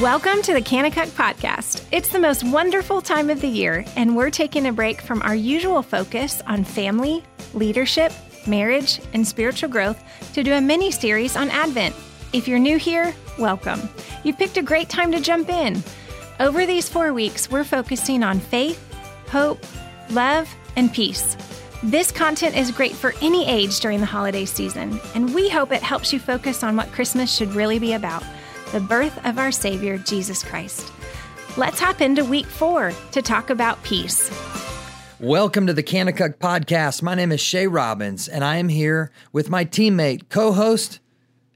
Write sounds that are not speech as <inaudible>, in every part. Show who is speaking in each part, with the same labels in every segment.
Speaker 1: Welcome to the Kanakuk Podcast. It's the most wonderful time of the year, and we're taking a break from our usual focus on family, leadership, marriage, and spiritual growth to do a mini series on Advent. If you're new here, welcome. You've picked a great time to jump in. Over these four weeks, we're focusing on faith, hope, love, and peace. This content is great for any age during the holiday season, and we hope it helps you focus on what Christmas should really be about the birth of our Savior, Jesus Christ. Let's hop into week four to talk about peace.
Speaker 2: Welcome to the Kanakuk Podcast. My name is Shay Robbins, and I am here with my teammate, co host,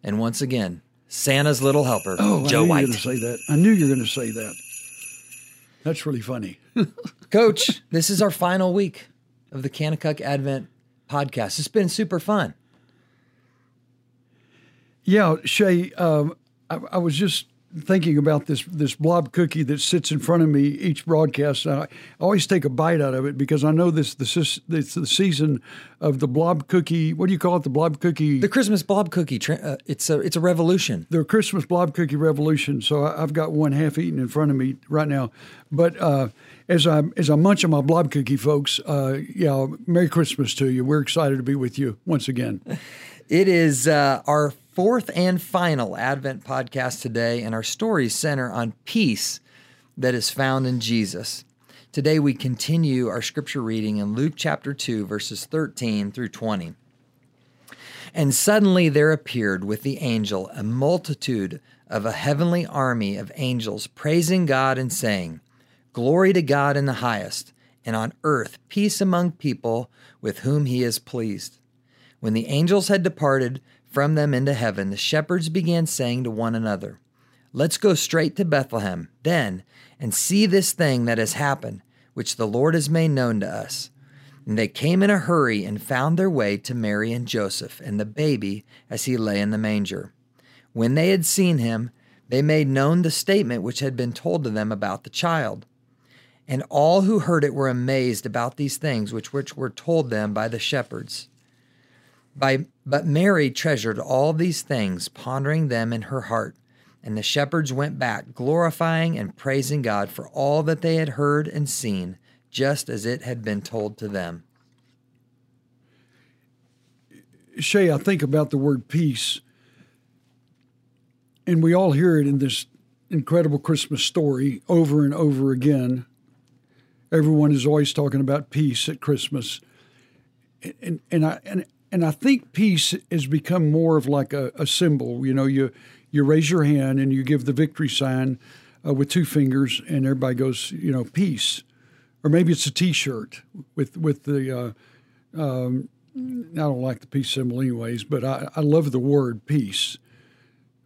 Speaker 2: and once again, Santa's little helper,
Speaker 3: oh,
Speaker 2: Joe
Speaker 3: I knew
Speaker 2: White.
Speaker 3: you were going to say that. I knew you were going to say that. That's really funny. <laughs>
Speaker 2: Coach, this is our final week of the Kanakuk Advent podcast. It's been super fun.
Speaker 3: Yeah, Shay, um, I, I, was just thinking about this this blob cookie that sits in front of me each broadcast. I always take a bite out of it because I know this this is it's the season of the blob cookie. What do you call it? The blob cookie.
Speaker 2: The Christmas blob cookie. Uh, it's a it's a revolution.
Speaker 3: The Christmas blob cookie revolution. So I, have got one half eaten in front of me right now. But uh, as I as I munch on my blob cookie, folks, uh, yeah, Merry Christmas to you. We're excited to be with you once again.
Speaker 2: It is uh, our fourth and final Advent podcast today, and our stories center on peace that is found in Jesus. Today, we continue our scripture reading in Luke chapter 2, verses 13 through 20. And suddenly there appeared with the angel a multitude of a heavenly army of angels, praising God and saying, Glory to God in the highest, and on earth peace among people with whom he is pleased. When the angels had departed, from them into heaven, the shepherds began saying to one another, Let's go straight to Bethlehem, then, and see this thing that has happened, which the Lord has made known to us. And they came in a hurry and found their way to Mary and Joseph and the baby as he lay in the manger. When they had seen him, they made known the statement which had been told to them about the child. And all who heard it were amazed about these things which, were told them by the shepherds. By, but Mary treasured all these things, pondering them in her heart. And the shepherds went back, glorifying and praising God for all that they had heard and seen, just as it had been told to them.
Speaker 3: Shay, I think about the word peace, and we all hear it in this incredible Christmas story over and over again. Everyone is always talking about peace at Christmas. And, and, I, and and I think peace has become more of like a, a, symbol. You know, you you raise your hand and you give the victory sign uh, with two fingers, and everybody goes, you know, peace. Or maybe it's a T-shirt with with the. Uh, um, I don't like the peace symbol, anyways, but I, I love the word peace.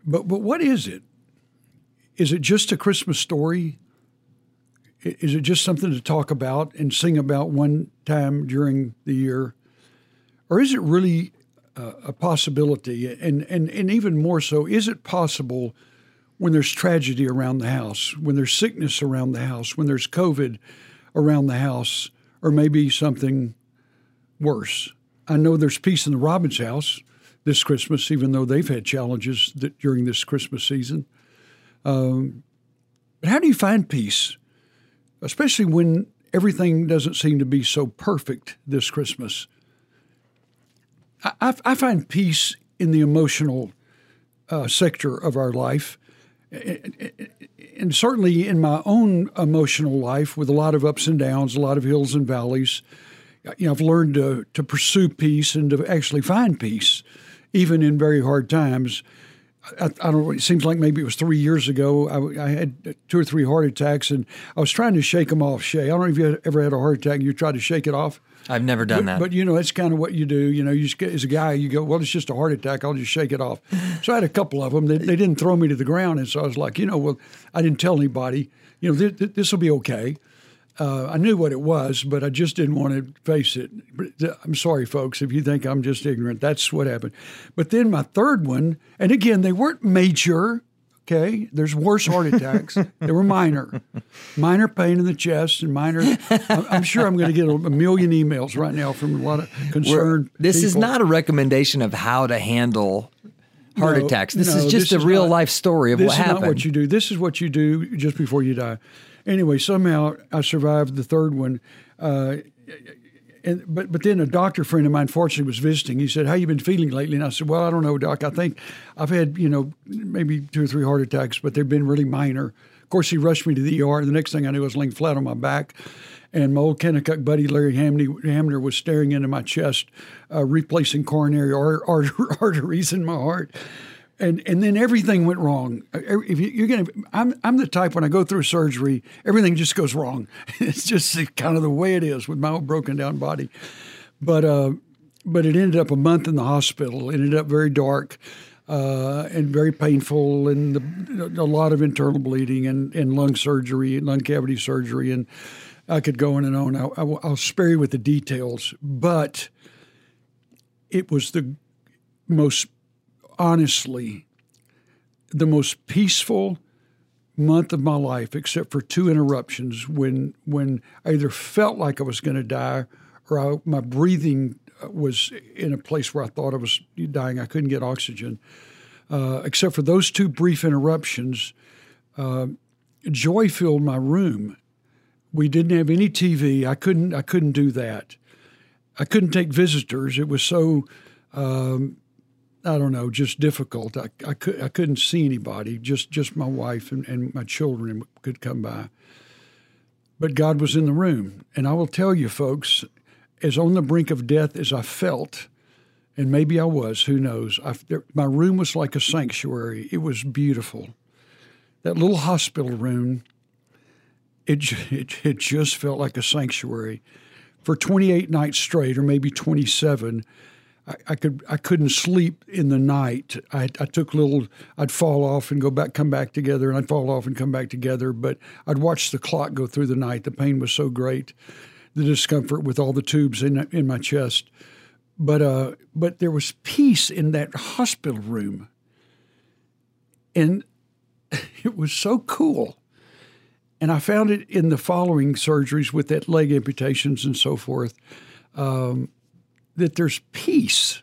Speaker 3: But but what is it? Is it just a Christmas story? Is it just something to talk about and sing about one time during the year? Or is it really uh, a possibility? And, and, and even more so, is it possible when there's tragedy around the house, when there's sickness around the house, when there's COVID around the house, or maybe something worse? I know there's peace in the Robbins house this Christmas, even though they've had challenges during this Christmas season. Um, but how do you find peace, especially when everything doesn't seem to be so perfect this Christmas? I, I find peace in the emotional uh, sector of our life. And certainly in my own emotional life, with a lot of ups and downs, a lot of hills and valleys, you know, I've learned to, to pursue peace and to actually find peace, even in very hard times. I, I, don't know. It seems like maybe it was three years ago. I, I, had two or three heart attacks, and I was trying to shake them off. Shay, I don't know if you ever had a heart attack. and You tried to shake it off.
Speaker 2: I've never done
Speaker 3: but,
Speaker 2: that.
Speaker 3: But you know, that's kind of what you do. You know, you just as a guy, you go, well, it's just a heart attack. I'll just shake it off. So I had a couple of them. They, they didn't throw me to the ground, and so I was like, you know, well, I didn't tell anybody. You know, th- th- this will be okay. Uh, I knew what it was, but I just didn't want to face it. I'm sorry, folks, if you think I'm just ignorant. That's what happened. But then my third one, and again, they weren't major. Okay, there's worse heart attacks. <laughs> they were minor, minor pain in the chest and minor. I'm sure I'm going to get a million emails right now from a lot of concerned.
Speaker 2: We're, this
Speaker 3: people.
Speaker 2: is not a recommendation of how to handle heart
Speaker 3: No,
Speaker 2: attacks. This
Speaker 3: no,
Speaker 2: is just
Speaker 3: this
Speaker 2: a real
Speaker 3: not-
Speaker 2: life story of
Speaker 3: this
Speaker 2: what
Speaker 3: is
Speaker 2: happened.
Speaker 3: not what you do. This is what you do just before you die. Anyway, somehow I survived the third one. Uh, and but but then a doctor friend of mine, fortunately, was visiting. He said, "How you been feeling lately?" And I said, "Well, I don't know, doc. I think I've had you know maybe two or three heart attacks, but they've been really minor." Of course, he rushed me to the ER. The next thing I knew, I was laying flat on my back, and my old Kanakuk buddy Larry Hamney, Hamner was staring into my chest, uh, replacing coronary ar- ar- <laughs> arteries in my heart and and then everything went wrong. Uh, If you, you're gonna, I'm I'm the type when I go through surgery, everything just goes wrong. <laughs> It's just kind of the way it is with my broken down body. But uh, but it ended up a month in the hospital. It ended up very dark. Uh, and very painful, and the, a lot of internal bleeding, and, and lung surgery, and lung cavity surgery, and I could go on and on. I, I, I'll spare you with the details, but it was the most honestly the most peaceful month of my life, except for two interruptions when when I either felt like I was going to die or I, my breathing was in a place where I thought I was dying. I couldn't get oxygen. Uh, except for those two brief interruptions, uh, joy filled my room. We didn't have any TV. I couldn't. I couldn't do that. I couldn't take visitors. It was so I don't know, just difficult. I, I, could, I couldn't see anybody, just, just my wife and, and my children could come by. But God was in the room. And I will tell you, folks, as on the brink of death as I felt, and maybe I was, who knows, I, there, my room was like a sanctuary. It was beautiful. That little hospital room, it, <laughs> it, it just felt like a sanctuary. For 28 nights straight, or maybe 27, I, could I couldn't sleep in the night. I, I took little. I'd fall off and go back, come back together, and I'd fall off and come back together. But I'd watch the clock go through the night. The pain was so great, the discomfort with all the tubes in in my chest. But uh, but there was peace in that hospital room, and <laughs> it was so cool. And I found it in the following surgeries with that leg amputations and so forth that there's peace.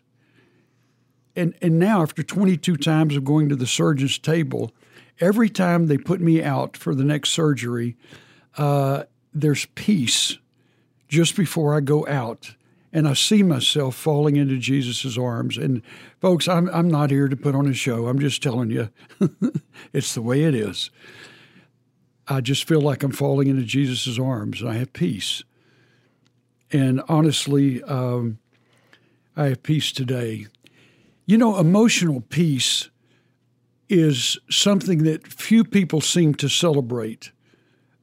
Speaker 3: And and now after 22 times of going to the surgeon's table, every time they put me out for the next surgery, uh, there's peace just before I go out. And I see myself falling into Jesus' arms. And folks, I'm, I'm not here to put on a show. I'm just telling you, <laughs> it's the way it is. I just feel like I'm falling into Jesus' arms and I have peace. And honestly, um, I have peace today. You know, emotional peace is something that few people seem to celebrate,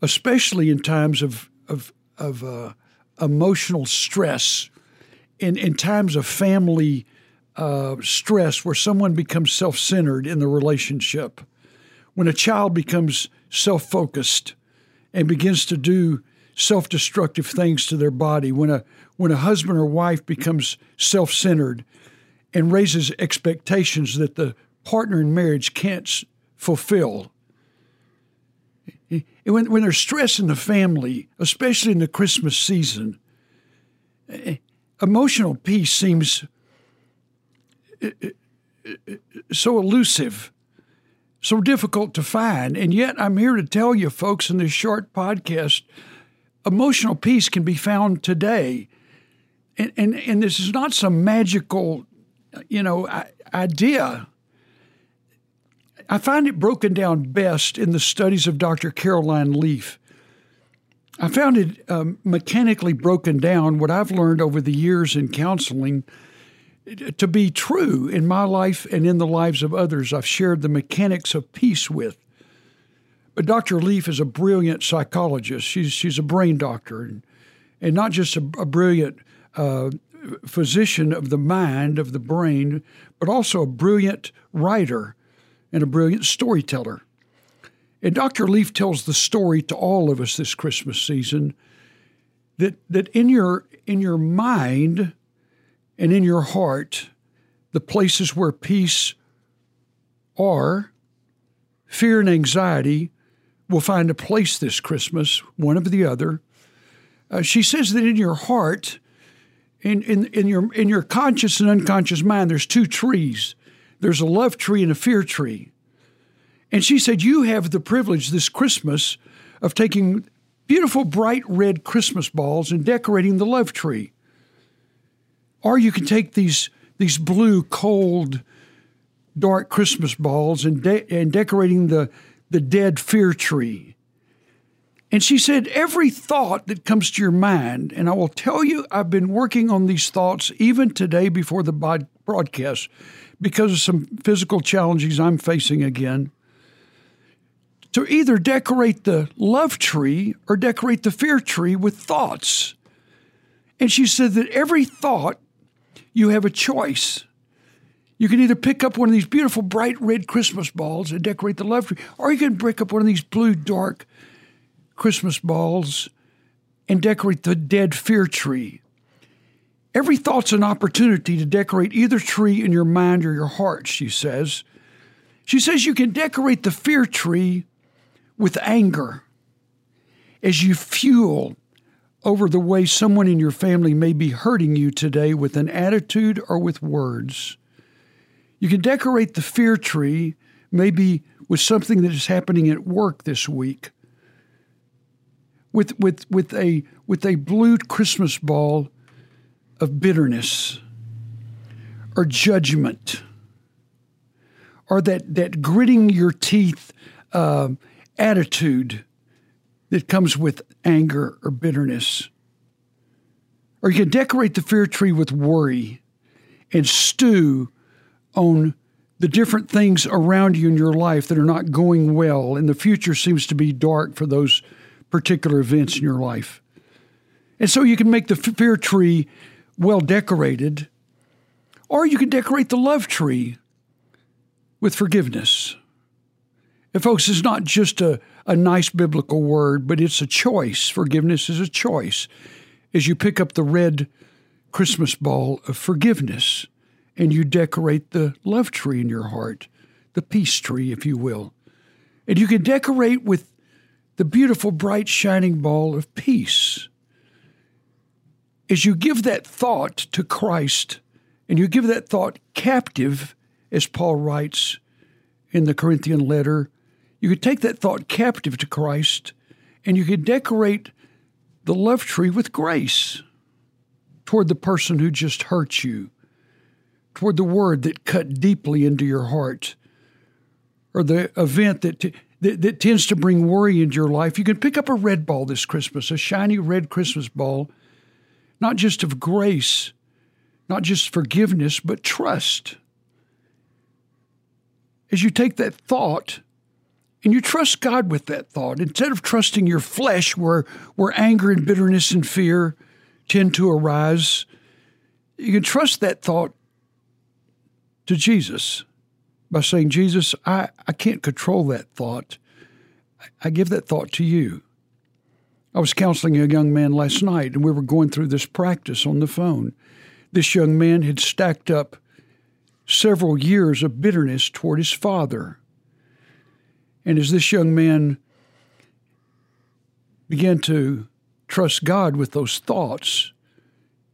Speaker 3: especially in times of of, of uh, emotional stress, in in times of family uh, stress, where someone becomes self centered in the relationship, when a child becomes self focused and begins to do self destructive things to their body, when a when a husband or wife becomes self centered and raises expectations that the partner in marriage can't fulfill. When, when there's stress in the family, especially in the Christmas season, emotional peace seems eh, eh, eh, so elusive, so difficult to find. And yet, I'm here to tell you, folks, in this short podcast, emotional peace can be found today. And, and, and this is not some magical, you know, idea. I find it broken down best in the studies of Dr. Caroline Leaf. I found it um, mechanically broken down, what I've learned over the years in counseling, to be true in my life and in the lives of others I've shared the mechanics of peace with. But Dr. Leaf is a brilliant psychologist. She's, she's a brain doctor and, and not just a, a brilliant uh, physician of the mind, of the brain, but also a brilliant writer and a brilliant storyteller. And Dr. Leaf tells the story to all of us this Christmas season that, that in, your, in your mind and in your heart, the places where peace are, fear and anxiety will find a place this Christmas, one of the other. Uh, she says that in your heart, in, in, in, your, in your conscious and unconscious mind, there's two trees. there's a love tree and a fear tree. And she said, You have the privilege this Christmas of taking beautiful, bright red Christmas balls and decorating the love tree. Or you can take these, these blue, cold, dark Christmas balls and, de- and decorating the, the dead fear tree. And she said, Every thought that comes to your mind, and I will tell you, I've been working on these thoughts even today before the broadcast because of some physical challenges I'm facing again. To either decorate the love tree or decorate the fear tree with thoughts. And she said that every thought, you have a choice. You can either pick up one of these beautiful bright red Christmas balls and decorate the love tree, or you can pick up one of these blue dark Christmas balls and decorate the dead fear tree. Every thought's an opportunity to decorate either tree in your mind or your heart, she says. She says you can decorate the fear tree with anger as you fuel over the way someone in your family may be hurting you today with an attitude or with words. You can decorate the fear tree maybe with something that is happening at work this week with, with, with, a, with a blue Christmas ball of bitterness or judgment or that, that gritting your teeth uh, attitude that comes with anger or bitterness. Or you can decorate the fear tree with worry and stew on the different things around you in your life that are not going well, and the future seems to be dark for those particular events in your life. And so you can make the fear tree well decorated, or you can decorate the love tree with forgiveness. And, folks, it's not just a, a nice biblical word, but it's a choice. Forgiveness is a choice. As you pick up the red Christmas ball of forgiveness and you decorate the love tree in your heart, the peace tree, if you will. And you can decorate with the beautiful, bright, shining ball of peace. As you give that thought to Christ and you give that thought captive, as Paul writes in the Corinthian letter, you could take that thought captive to Christ and you could decorate the love tree with grace toward the person who just hurt you, toward the word that cut deeply into your heart, or the event that t- that, that tends to bring worry into your life, you can pick up a red ball this Christmas, a shiny red Christmas ball, not just of grace, not just forgiveness, but trust. As you take that thought and you trust God with that thought, instead of trusting your flesh where, where anger and bitterness and fear tend to arise, you can trust that thought to Jesus by saying, Jesus, I, I can't control that thought. I give that thought to you. I was counseling a young man last night, and we were going through this practice on the phone. This young man had stacked up several years of bitterness toward his father. And as this young man began to trust God with those thoughts,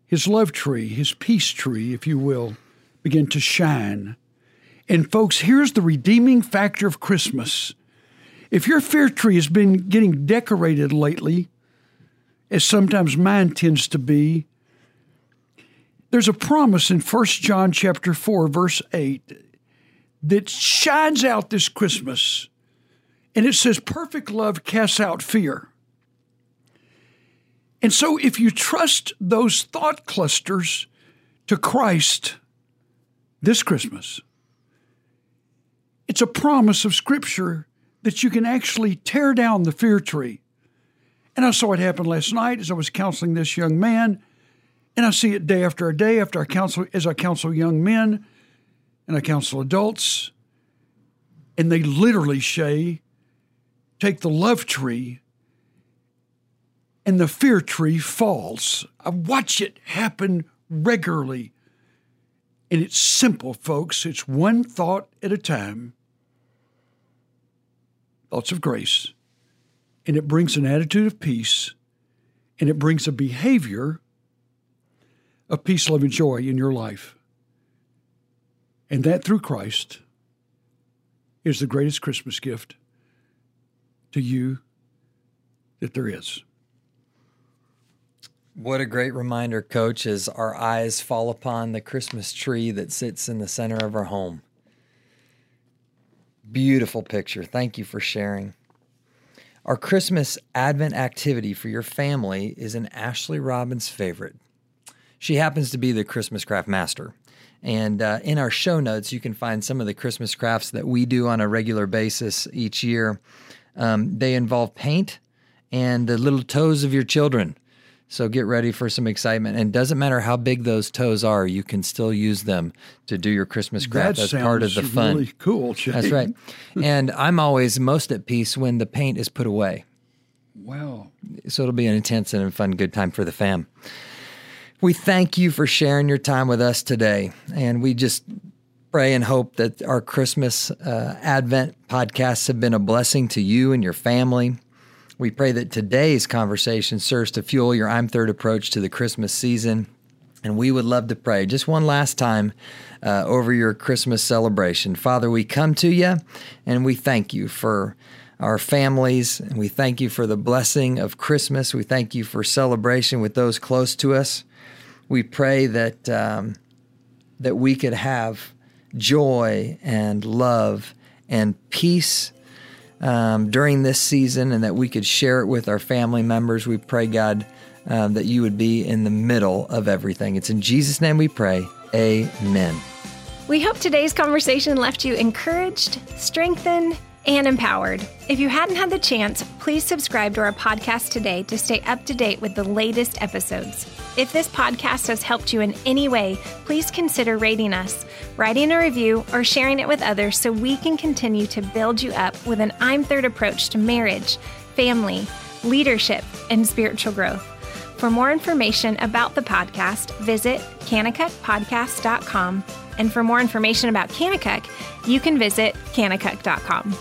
Speaker 3: his love tree, his peace tree, if you will, began to shine. And folks, here's the redeeming factor of Christmas. If your fear tree has been getting decorated lately, as sometimes mine tends to be, there's a promise in 1 John chapter 4 verse 8 that shines out this Christmas. And it says perfect love casts out fear. And so if you trust those thought clusters to Christ this Christmas, it's a promise of Scripture that you can actually tear down the fear tree. And I saw it happen last night as I was counseling this young man. And I see it day after day after I counsel as I counsel young men and I counsel adults. And they literally, say, take the love tree and the fear tree falls. I watch it happen regularly. And it's simple, folks. It's one thought at a time thoughts of grace, and it brings an attitude of peace, and it brings a behavior of peace, love, and joy in your life. And that through Christ is the greatest Christmas gift to you that there is.
Speaker 2: What a great reminder, Coach, as our eyes fall upon the Christmas tree that sits in the center of our home. Beautiful picture. Thank you for sharing. Our Christmas Advent activity for your family is an Ashley Robbins favorite. She happens to be the Christmas craft master. And uh, in our show notes, you can find some of the Christmas crafts that we do on a regular basis each year. Um, they involve paint and the little toes of your children. So get ready for some excitement. And doesn't matter how big those toes are, you can still use them to do your Christmas craft
Speaker 3: that
Speaker 2: as part of the fun.
Speaker 3: Really cool, Jay.
Speaker 2: That's right. <laughs> and I'm always most at peace when the paint is put away.
Speaker 3: Wow.
Speaker 2: So it'll be an intense and fun, good time for the fam. We thank you for sharing your time with us today. And we just pray and hope that our Christmas uh, Advent podcasts have been a blessing to you and your family. We pray that today's conversation serves to fuel your I'm Third approach to the Christmas season. And we would love to pray just one last time uh, over your Christmas celebration. Father, we come to you and we thank you for our families. And we thank you for the blessing of Christmas. We thank you for celebration with those close to us. We pray that, um, that we could have joy and love and peace um, during this season and that we could share it with our family members. We pray, God, um, that you would be in the middle of everything. It's in Jesus' name we pray. Amen.
Speaker 1: We hope today's conversation left you encouraged, strengthened, and empowered. If you hadn't had the chance, please subscribe to our podcast today to stay up to date with the latest episodes. If this podcast has helped you in any way, please consider rating us, writing a review, or sharing it with others so we can continue to build you up with an I'm Third approach to marriage, family, leadership, and spiritual growth. For more information about the podcast, visit kanakukpodcast.com. And for more information about Kanakuk, you can visit kanakuk.com.